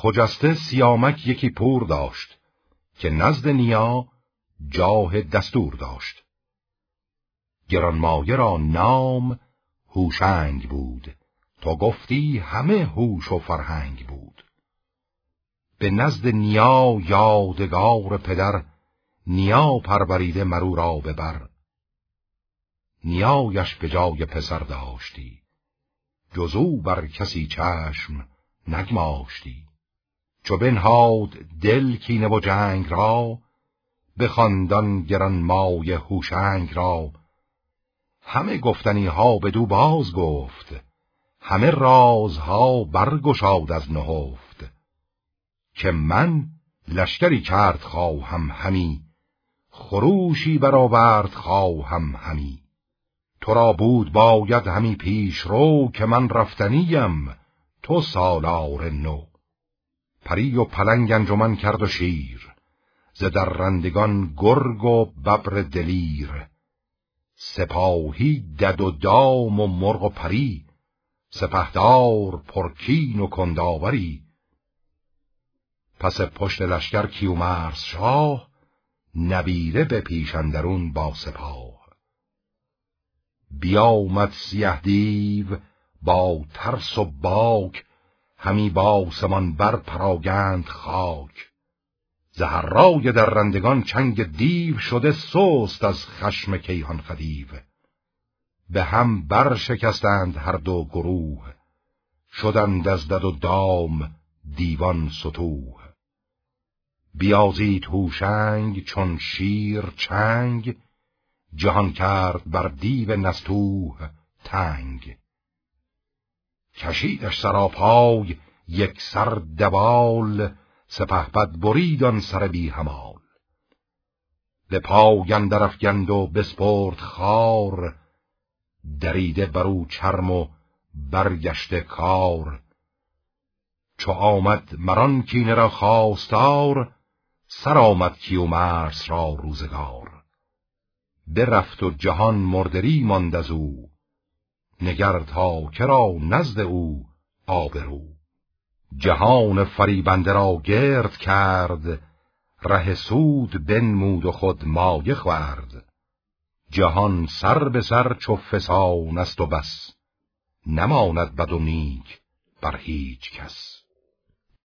خجسته سیامک یکی پور داشت که نزد نیا جاه دستور داشت. گرانمایه را نام هوشنگ بود. تو گفتی همه هوش و فرهنگ بود. به نزد نیا یادگار پدر نیا پروریده مرو را ببر نیایش به جای پسر داشتی. جزو بر کسی چشم نگماشتی. چو بنهاد دل کینه و جنگ را به خاندان گران مای هوشنگ را. همه گفتنی ها به دو باز گفت همه رازها برگشاد از نهفت. که من لشکری کرد خواهم همی خروشی برآورد خواهم همی. تو را بود باید همی پیش رو که من رفتنیم تو سالار نو. پری و پلنگ انجمن کرد و شیر. ز رندگان گرگ و ببر دلیر. سپاهی دد و دام و مرغ و پری. سپهدار پرکین و کنداوری. پس پشت لشکر کیومرس شاه نبیره به پیشندرون با سپاه. بیامد سیه دیو با ترس و باک همی با سمان بر پراگند خاک. زهرای در رندگان چنگ دیو شده سوست از خشم کیهان خدیو. به هم بر شکستند هر دو گروه. شدند از دد و دام دیوان ستوه بیازید هوشنگ چون شیر چنگ جهان کرد بر دیو نستوه تنگ. کشیدش سراپای یک سر دوال سپهبد برید آن سر بی همال. به پای اندر افگند و بسپرد خار دریده برو چرم و برگشته کار. چو آمد مران کینه را خواستار سر آمد کیومرس را روزگار. برفت و جهان مردری ماند از او نگر تا کرا نزد او آبرو جهان فریبنده را گرد کرد ره سود بنمود و خود مایه خورد. جهان سر به سر چو فسان است و بس نماند بد و نیک بر هیچ کس.